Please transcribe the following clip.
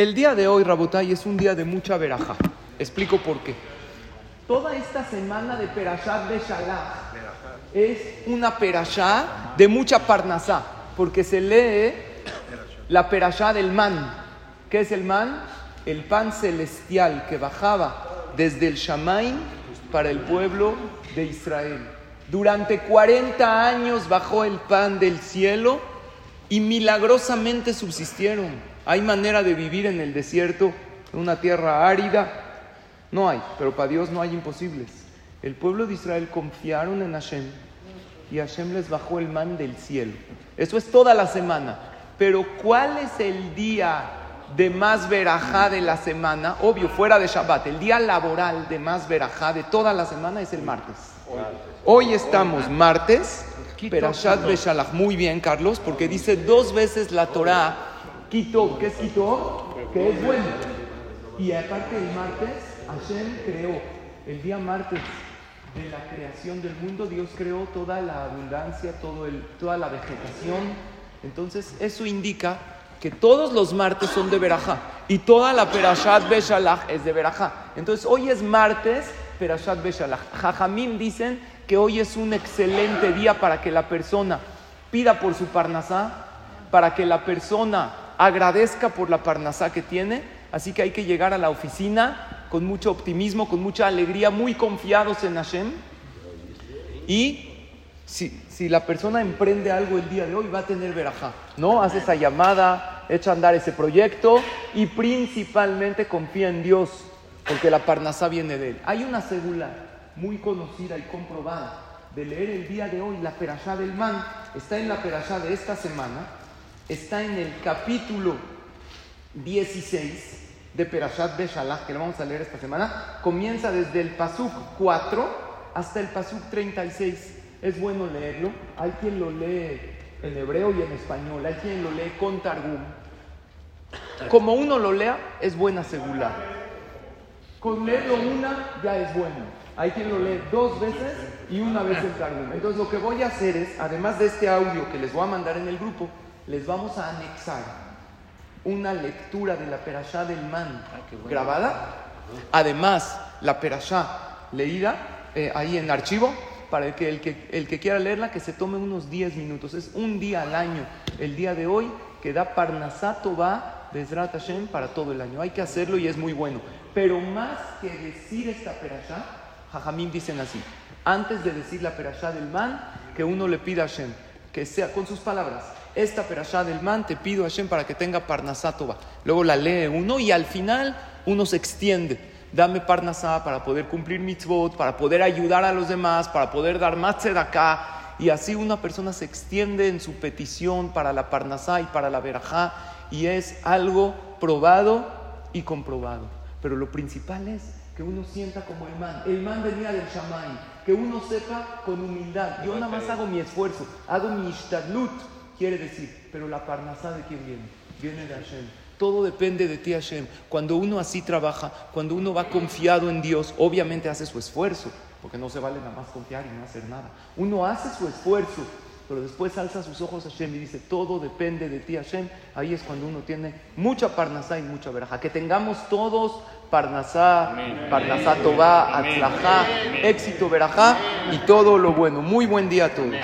El día de hoy, Rabotay, es un día de mucha veraja. Explico por qué. Toda esta semana de Perashat de Shalach es una perashá de mucha parnasá, porque se lee la perashá del man. ¿Qué es el man? El pan celestial que bajaba desde el Shamaim para el pueblo de Israel. Durante 40 años bajó el pan del cielo y milagrosamente subsistieron. ¿Hay manera de vivir en el desierto, en una tierra árida? No hay, pero para Dios no hay imposibles. El pueblo de Israel confiaron en Hashem y Hashem les bajó el man del cielo. Eso es toda la semana. Pero ¿cuál es el día de más verajá de la semana? Obvio, fuera de Shabbat. El día laboral de más verajá de toda la semana es el martes. Hoy estamos martes, Perashat Beshalach. Muy bien, Carlos, porque dice dos veces la Torah, quitó, ¿qué es quitó? Que es bueno. Y aparte el martes, Hashem creó el día martes de la creación del mundo, Dios creó toda la abundancia, toda la vegetación. Entonces, eso indica que todos los martes son de Berajá y toda la Perashat Beshalach es de Berajá. Entonces, hoy es martes, Perashat Beshalach. Jajamim dicen que hoy es un excelente día para que la persona pida por su parnasá, para que la persona agradezca por la parnasá que tiene. Así que hay que llegar a la oficina con mucho optimismo, con mucha alegría, muy confiados en Hashem. Y si, si la persona emprende algo el día de hoy, va a tener verajá. ¿No? Hace esa llamada, echa a andar ese proyecto y principalmente confía en Dios, porque la parnasá viene de él. Hay una segula muy conocida y comprobada de leer el día de hoy, la perashá del man, está en la perashá de esta semana, está en el capítulo 16 de Perashat Beshalach, que lo vamos a leer esta semana, comienza desde el Pasuk 4 hasta el Pasuk 36. Es bueno leerlo. Hay quien lo lee en hebreo y en español, hay quien lo lee con Targum. Como uno lo lea, es buena segula. Con leerlo una ya es bueno. Hay quien lo lee dos veces y una vez el Targum. Entonces lo que voy a hacer es, además de este audio que les voy a mandar en el grupo, les vamos a anexar una lectura de la perashá del man grabada. Además, la perashá leída eh, ahí en archivo para el que, el, que, el que quiera leerla que se tome unos 10 minutos. Es un día al año, el día de hoy, que da Parnasato va Bezrat Hashem para todo el año. Hay que hacerlo y es muy bueno. Pero más que decir esta perashá, Jajamim dicen así, antes de decir la perashá del man, que uno le pida a Hashem, que sea con sus palabras, esta perashá del man te pido a Hashem para que tenga parnasátova. Luego la lee uno y al final uno se extiende. Dame parnasá para poder cumplir mitzvot, para poder ayudar a los demás, para poder dar más acá. Y así una persona se extiende en su petición para la parnasá y para la verajá. Y es algo probado y comprobado. Pero lo principal es que uno sienta como el man. El man venía del Shamay. Que uno sepa con humildad. Yo nada más hago mi esfuerzo, hago mi ishtadlut quiere decir, pero la parnasá de quién viene? Viene de Hashem. Todo depende de ti, Hashem. Cuando uno así trabaja, cuando uno va confiado en Dios, obviamente hace su esfuerzo, porque no se vale nada más confiar y no hacer nada. Uno hace su esfuerzo, pero después alza sus ojos a Hashem y dice, todo depende de ti, Hashem. Ahí es cuando uno tiene mucha parnasá y mucha veraja. Que tengamos todos parnasá, parnasá tová, atzlajá, éxito, verajá y todo lo bueno. Muy buen día a todos.